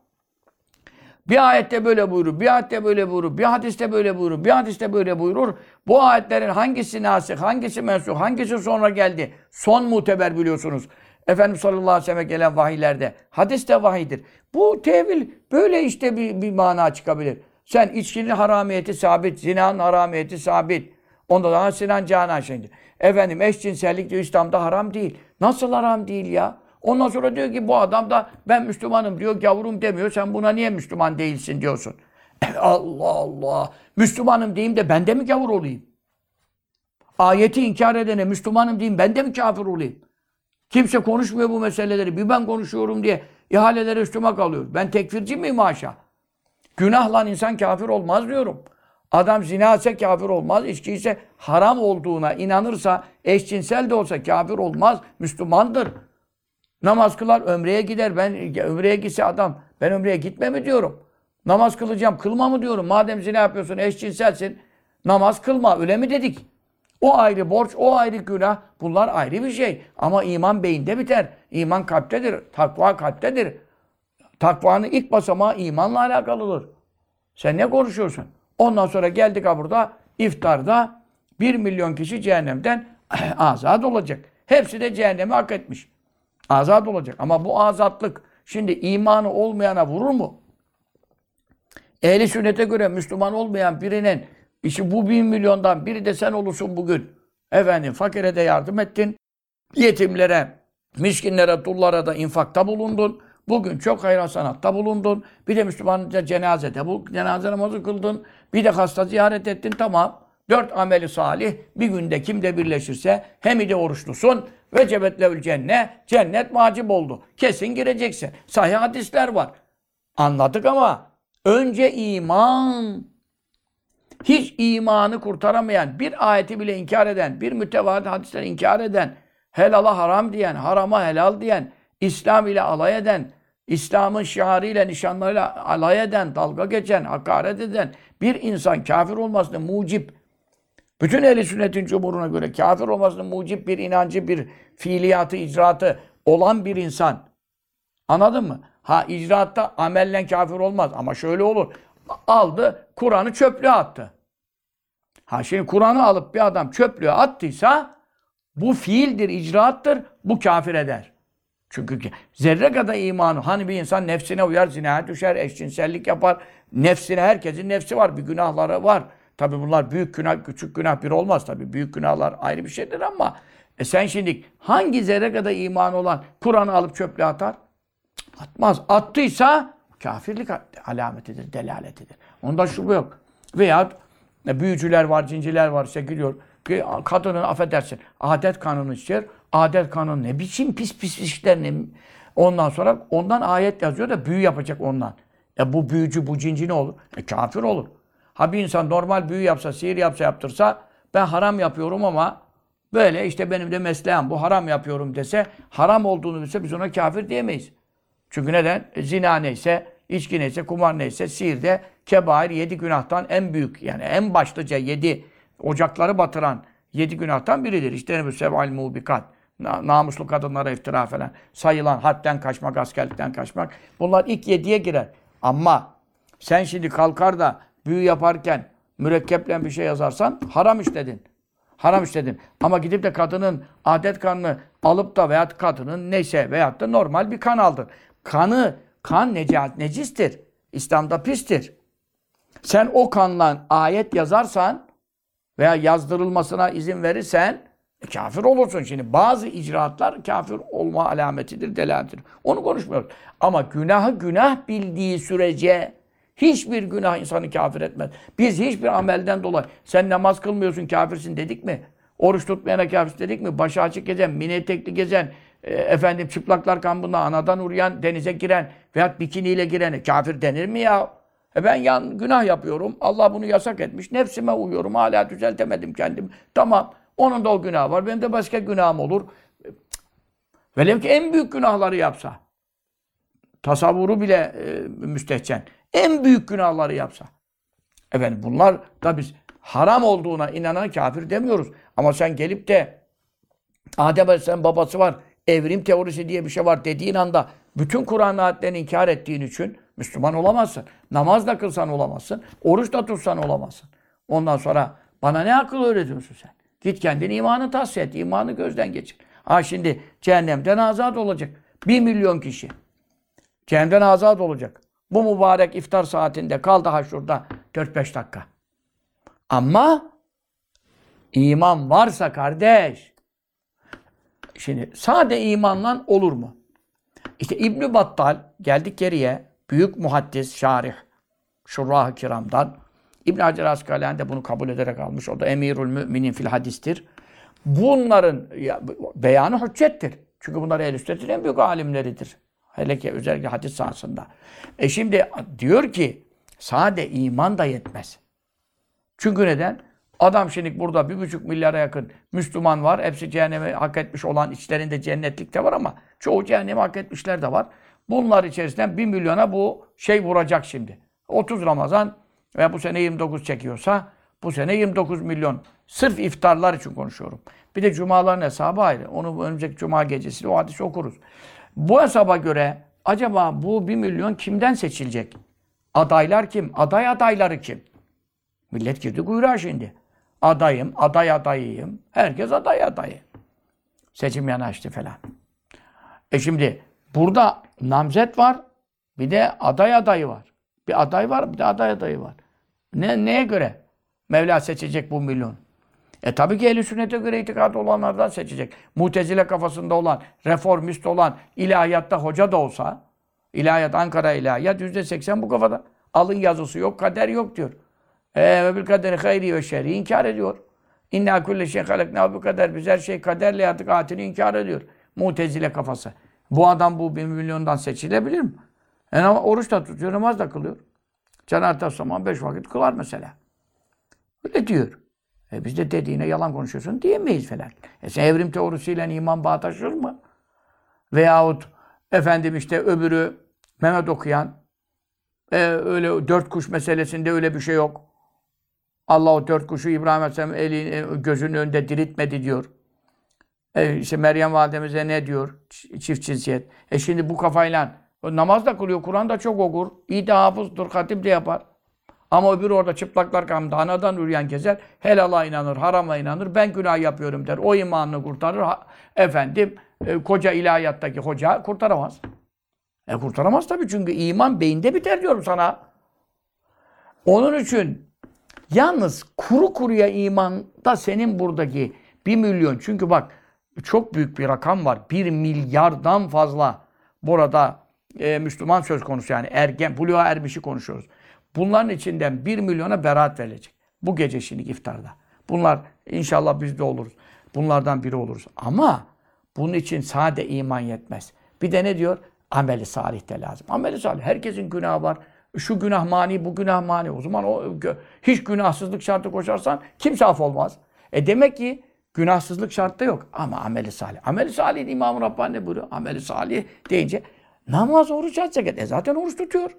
Bir ayette böyle buyurur, bir ayette böyle buyurur, bir hadiste böyle buyurur, bir hadiste böyle buyurur. Bu ayetlerin hangisi nasih, hangisi mensuh, hangisi sonra geldi? Son muteber biliyorsunuz. Efendimiz sallallahu aleyhi ve sellem gelen vahiylerde. Hadis de vahidir. Bu tevil böyle işte bir, bir mana çıkabilir. Sen içkinin haramiyeti sabit, zinanın haramiyeti sabit. Onda daha Sinan Canan şimdi. Efendim eşcinsellik diyor İslam'da haram değil. Nasıl haram değil ya? Ondan sonra diyor ki bu adam da ben Müslümanım diyor, gavurum demiyor. Sen buna niye Müslüman değilsin diyorsun. Allah Allah. Müslümanım diyeyim de ben de mi gavur olayım? Ayeti inkar edene Müslümanım diyeyim ben de mi kafir olayım? Kimse konuşmuyor bu meseleleri. Bir ben konuşuyorum diye ihaleleri üstüme kalıyor. Ben tekfirci miyim haşa? Günahla insan kafir olmaz diyorum. Adam zina ise kafir olmaz, içki ise haram olduğuna inanırsa, eşcinsel de olsa kafir olmaz, Müslümandır. Namaz kılar, ömreye gider. Ben ömreye gitse adam, ben ömreye gitme mi diyorum. Namaz kılacağım, kılma mı diyorum. Madem zina yapıyorsun, eşcinselsin, namaz kılma, öyle mi dedik? O ayrı borç, o ayrı günah. Bunlar ayrı bir şey. Ama iman beyinde biter. İman kalptedir. Takva kalptedir. Takvanın ilk basamağı imanla alakalıdır. Sen ne konuşuyorsun? Ondan sonra geldik ha burada iftarda bir milyon kişi cehennemden azat olacak. Hepsi de cehennemi hak etmiş. Azat olacak. Ama bu azatlık şimdi imanı olmayana vurur mu? Ehli sünnete göre Müslüman olmayan birinin işi bu bin milyondan biri de sen olursun bugün. Efendim fakire de yardım ettin. Yetimlere, miskinlere, dullara da infakta bulundun. Bugün çok hayır sanatta bulundun. Bir de Müslümanca cenazede bu cenaze namazı kıldın. Bir de hasta ziyaret ettin. Tamam. Dört ameli salih bir günde kimde birleşirse hem de oruçlusun ve cebetlevül cennet cennet vacip oldu. Kesin gireceksin. Sahih hadisler var. Anladık ama önce iman. Hiç imanı kurtaramayan, bir ayeti bile inkar eden, bir mütevatir hadisleri inkar eden, helala haram diyen, harama helal diyen, İslam ile alay eden, İslam'ın şiarıyla, nişanlarıyla alay eden, dalga geçen, hakaret eden bir insan kafir olmasını mucip, bütün ehli sünnetin cumhuruna göre kafir olmasını mucip bir inancı, bir fiiliyatı, icraatı olan bir insan. Anladın mı? Ha icraatta amellen kafir olmaz ama şöyle olur. Aldı, Kur'an'ı çöplüğe attı. Ha şimdi Kur'an'ı alıp bir adam çöplüğe attıysa bu fiildir, icraattır, bu kafir eder. Çünkü zerre kadar imanı. Hani bir insan nefsine uyar, zinaya düşer, eşcinsellik yapar. Nefsine, herkesin nefsi var, bir günahları var. Tabi bunlar büyük günah, küçük günah bir olmaz tabi. Büyük günahlar ayrı bir şeydir ama e sen şimdi hangi zerre kadar imanı olan Kur'an'ı alıp çöplüğe atar? Atmaz. Attıysa kafirlik alametidir, delaletidir. Onda şüphe yok. Veya e, büyücüler var, cinciler var, işte giriyor. Kadının affedersin, adet kanunu ister. Adet kanunu ne biçim pis pis işler ne? Ondan sonra ondan ayet yazıyor da büyü yapacak ondan. E bu büyücü, bu cinci ne olur? E kafir olur. Ha bir insan normal büyü yapsa, sihir yapsa, yaptırsa ben haram yapıyorum ama böyle işte benim de mesleğim bu haram yapıyorum dese, haram olduğunu bilse biz ona kafir diyemeyiz. Çünkü neden? E, zina neyse, içki neyse, kumar neyse, sihir de kebair yedi günahtan en büyük yani en başlıca yedi ocakları batıran yedi günahtan biridir. İşte bu seb'al mubikat. Namuslu kadınlara iftira falan. Sayılan hadden kaçmak, askerlikten kaçmak. Bunlar ilk yediye girer. Ama sen şimdi kalkar da büyü yaparken mürekkeple bir şey yazarsan haram işledin. Haram işledin. Ama gidip de kadının adet kanını alıp da veya kadının neyse veyahut da normal bir kan aldın. Kanı, kan necat, necistir. İslam'da pistir. Sen o kanla ayet yazarsan veya yazdırılmasına izin verirsen e, kafir olursun. Şimdi bazı icraatlar kafir olma alametidir, delaletidir. Onu konuşmuyoruz. Ama günahı günah bildiği sürece hiçbir günah insanı kafir etmez. Biz hiçbir amelden dolayı sen namaz kılmıyorsun kafirsin dedik mi? Oruç tutmayana kafir dedik mi? Başı açık gezen, mini etekli gezen, e, efendim çıplaklar kampında anadan uğrayan, denize giren veya bikiniyle girene kafir denir mi ya? E ben yan günah yapıyorum. Allah bunu yasak etmiş. Nefsime uyuyorum. Hala düzeltemedim kendim. Tamam. Onun da o günah var. Benim de başka günahım olur. Velev ki en büyük günahları yapsa. Tasavvuru bile e, müstehcen. En büyük günahları yapsa. Efendim bunlar da biz haram olduğuna inanan kafir demiyoruz. Ama sen gelip de Adem Aleyhisselam babası var, evrim teorisi diye bir şey var dediğin anda bütün Kur'an ayetlerini inkar ettiğin için Müslüman olamazsın. Namaz da kılsan olamazsın. Oruç da tutsan olamazsın. Ondan sonra bana ne akıl öğretiyorsun sen? Git kendini imanı tahsiye et. imanı gözden geçir. Ha şimdi cehennemden azat olacak. Bir milyon kişi. Cehennemden azat olacak. Bu mübarek iftar saatinde kal daha şurada 4-5 dakika. Ama iman varsa kardeş, şimdi sade imanla olur mu? İşte İbn Battal geldik geriye büyük muhaddis, şarih, şurrah-ı kiramdan İbn Hacer Askalani de bunu kabul ederek almış. O da emirül müminin fil hadistir. Bunların ya, beyanı hüccettir. Çünkü bunlar ehl en büyük alimleridir. Hele ki özellikle hadis sahasında. E şimdi diyor ki sade iman da yetmez. Çünkü neden? Adam şimdi burada bir buçuk milyara yakın Müslüman var. Hepsi cehennemi hak etmiş olan içlerinde cennetlik de var ama çoğu cehennemi hak etmişler de var. Bunlar içerisinden bir milyona bu şey vuracak şimdi. 30 Ramazan veya bu sene 29 çekiyorsa bu sene 29 milyon. Sırf iftarlar için konuşuyorum. Bir de cumaların hesabı ayrı. Onu önümüzdeki cuma gecesi o hadisi okuruz. Bu hesaba göre acaba bu 1 milyon kimden seçilecek? Adaylar kim? Aday adayları kim? Millet girdi kuyruğa şimdi. Adayım, aday adayıyım. Herkes aday adayı. Seçim yanaştı falan. E şimdi burada namzet var. Bir de aday adayı var. Bir aday var, bir de aday adayı var. Ne, neye göre? Mevla seçecek bu milyon. E tabii ki ehl sünnete göre itikad olanlardan seçecek. Mutezile kafasında olan, reformist olan, ilahiyatta hoca da olsa, ilahiyat, Ankara ilahiyat yüzde seksen bu kafada. Alın yazısı yok, kader yok diyor. E, ve bil kaderi hayri ve şerri inkar ediyor. İnna kulle şey halekna bu kader. Biz her şey kaderle yatık atini inkar ediyor. Mutezile kafası. Bu adam bu bir milyondan seçilebilir mi? Yani ama oruç da tutuyor, namaz da kılıyor. Cenab-ı zaman beş vakit kılar mesela. Öyle diyor. E biz de dediğine yalan konuşuyorsun diyemeyiz falan. E sen evrim teorisiyle iman bağdaşır mı? Veyahut efendim işte öbürü Mehmet okuyan e, öyle dört kuş meselesinde öyle bir şey yok. Allah o dört kuşu İbrahim Aleyhisselam eli, e, gözünün önünde diriltmedi diyor. E, işte Meryem validemize ne diyor? Çift cinsiyet. E şimdi bu kafayla namaz da kılıyor, Kur'an da çok okur. İyi de hafızdır, hatip de yapar. Ama öbür orada çıplaklar kamda anadan üryan gezer. Helala inanır, harama inanır. Ben günah yapıyorum der. O imanını kurtarır. Ha, efendim e, koca ilahiyattaki hoca kurtaramaz. E kurtaramaz tabii çünkü iman beyinde biter diyorum sana. Onun için yalnız kuru kuruya imanda senin buradaki bir milyon. Çünkü bak çok büyük bir rakam var. Bir milyardan fazla burada e, Müslüman söz konusu yani ergen, buluğa ermişi konuşuyoruz. Bunların içinden bir milyona beraat verilecek. Bu gece şimdi iftarda. Bunlar inşallah biz de oluruz. Bunlardan biri oluruz. Ama bunun için sade iman yetmez. Bir de ne diyor? Ameli salih de lazım. Ameli salih. Herkesin günahı var. Şu günah mani, bu günah mani. O zaman o hiç günahsızlık şartı koşarsan kimse af olmaz. E demek ki günahsızlık şartı yok. Ama ameli salih. Ameli salih İmam-ı Rabbani buyuruyor. Ameli salih deyince namaz, oruç açacak. E zaten oruç tutuyor.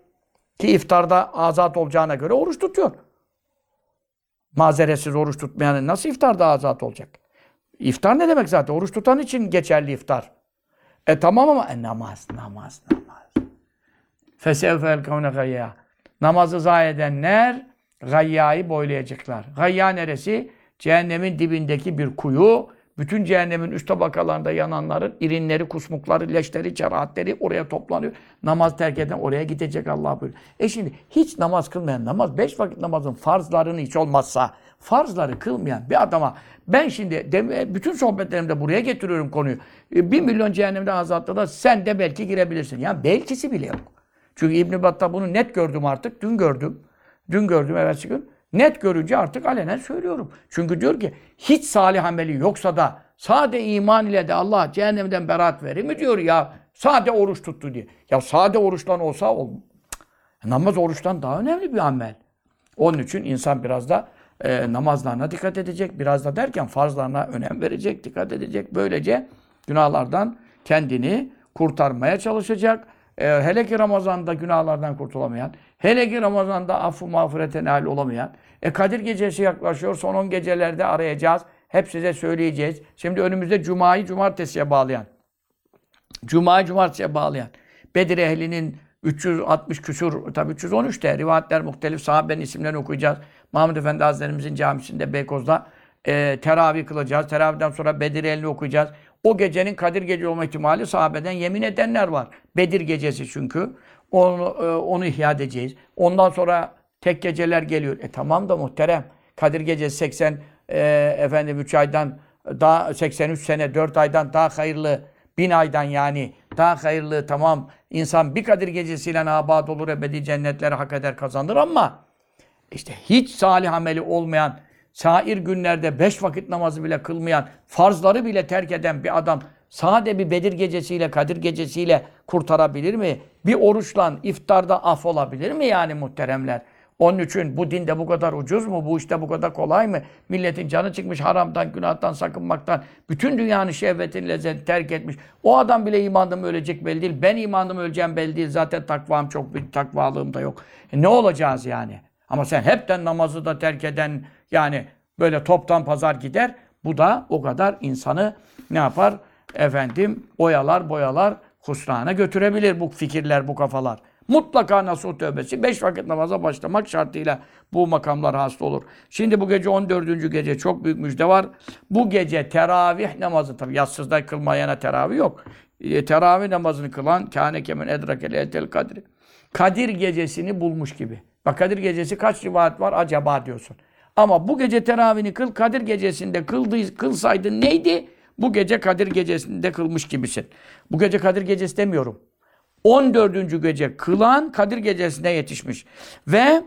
Ki iftarda azat olacağına göre oruç tutuyor. Mazeretsiz oruç tutmayanın nasıl iftarda azat olacak? İftar ne demek zaten? Oruç tutan için geçerli iftar. E tamam ama e, namaz, namaz, namaz. Fesevfel kavne gayya. Namazı zayi edenler gayyayı boylayacaklar. Gayya neresi? Cehennemin dibindeki bir kuyu. Bütün cehennemin üst tabakalarında yananların irinleri, kusmukları, leşleri, cerahatleri oraya toplanıyor. Namaz terk eden oraya gidecek Allah buyuruyor. E şimdi hiç namaz kılmayan namaz, beş vakit namazın farzlarını hiç olmazsa farzları kılmayan bir adama ben şimdi de, bütün sohbetlerimde buraya getiriyorum konuyu. E, bir milyon cehennemde azatlı da sen de belki girebilirsin. Yani belkisi bile yok. Çünkü İbn Battal bunu net gördüm artık. Dün gördüm. Dün gördüm evvelsi gün. Net görünce artık alenen söylüyorum. Çünkü diyor ki hiç salih ameli yoksa da sade iman ile de Allah cehennemden beraat verir mi diyor ya. Sade oruç tuttu diye. Ya sade oruçtan olsa ol. Namaz oruçtan daha önemli bir amel. Onun için insan biraz da e, namazlarına dikkat edecek. Biraz da derken farzlarına önem verecek, dikkat edecek. Böylece günahlardan kendini kurtarmaya çalışacak. E, hele ki Ramazan'da günahlardan kurtulamayan, hele ki Ramazan'da affı mağfirete nail olamayan, e Kadir gecesi yaklaşıyor, son 10 gecelerde arayacağız. Hep size söyleyeceğiz. Şimdi önümüzde Cuma'yı Cumartesi'ye bağlayan, Cuma'yı Cumartesi'ye bağlayan, Bedir ehlinin 360 küsur, tabii 313 de rivayetler muhtelif sahabenin isimlerini okuyacağız. Mahmud Efendi Hazretlerimizin camisinde Beykoz'da e, teravih kılacağız. Teravihden sonra Bedir elini okuyacağız. O gecenin Kadir gece olma ihtimali sahabeden yemin edenler var. Bedir gecesi çünkü. Onu, e, onu ihya edeceğiz. Ondan sonra tek geceler geliyor. E tamam da muhterem. Kadir gecesi 80 e, efendim 3 aydan daha 83 sene 4 aydan daha hayırlı bin aydan yani daha hayırlı tamam insan bir Kadir gecesiyle abad olur ebedi cennetleri hak eder kazanır ama işte hiç salih ameli olmayan, sair günlerde beş vakit namazı bile kılmayan, farzları bile terk eden bir adam sade bir Bedir gecesiyle, Kadir gecesiyle kurtarabilir mi? Bir oruçla iftarda af olabilir mi yani muhteremler? Onun için bu dinde bu kadar ucuz mu? Bu işte bu kadar kolay mı? Milletin canı çıkmış haramdan, günahtan sakınmaktan. Bütün dünyanın şehvetini, lezzetini terk etmiş. O adam bile imanlı mı ölecek belli değil. Ben imanlı mı öleceğim belli değil. Zaten takvam çok, bir takvalığım da yok. E ne olacağız yani? Ama sen hepten namazı da terk eden yani böyle toptan pazar gider. Bu da o kadar insanı ne yapar? Efendim oyalar boyalar husrana götürebilir bu fikirler, bu kafalar. Mutlaka nasuh tövbesi. Beş vakit namaza başlamak şartıyla bu makamlar hasta olur. Şimdi bu gece 14. gece çok büyük müjde var. Bu gece teravih namazı tabi yatsızda kılmayana teravih yok. E, teravih namazını kılan kâne kemen edrakele etel kadri. Kadir gecesini bulmuş gibi. Bak Kadir gecesi kaç rivayet var acaba diyorsun. Ama bu gece teravihini kıl, Kadir gecesinde kıldığı, kılsaydın neydi? Bu gece Kadir gecesinde kılmış gibisin. Bu gece Kadir gecesi demiyorum. 14. gece kılan Kadir gecesine yetişmiş. Ve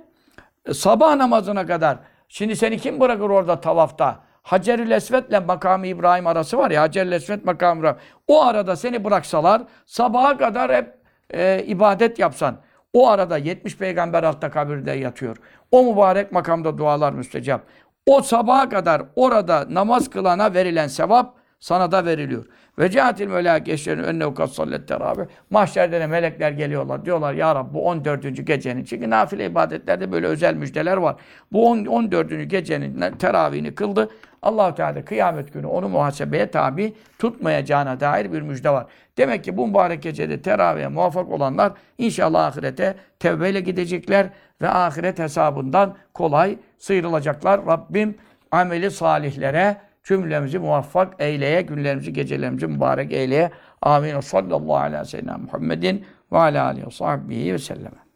sabah namazına kadar şimdi seni kim bırakır orada tavafta? Hacer-ül Esved'le makamı İbrahim arası var ya Hacer-ül Esved makamı İbrahim. O arada seni bıraksalar sabaha kadar hep e, ibadet yapsan. O arada 70 peygamber altta kabirde yatıyor. O mübarek makamda dualar müstecap. O sabaha kadar orada namaz kılana verilen sevap sana da veriliyor. Ve cihatil melek eşlerin önüne ukat sallet teravih. Mahşerde de melekler geliyorlar. Diyorlar ya Rabbi bu 14. gecenin. Çünkü nafile ibadetlerde böyle özel müjdeler var. Bu 10, 14. gecenin teravihini kıldı. Allah Teala kıyamet günü onu muhasebeye tabi tutmayacağına dair bir müjde var. Demek ki bu mübarek gecede teravihe muvaffak olanlar inşallah ahirete tevbeyle gidecekler ve ahiret hesabından kolay sıyrılacaklar. Rabbim ameli salihlere cümlemizi muvaffak eyleye, günlerimizi, gecelerimizi mübarek eyleye. Amin. Sallallahu aleyhi ve sellem Muhammedin ve ala aleyhi ve sahbihi ve sellem.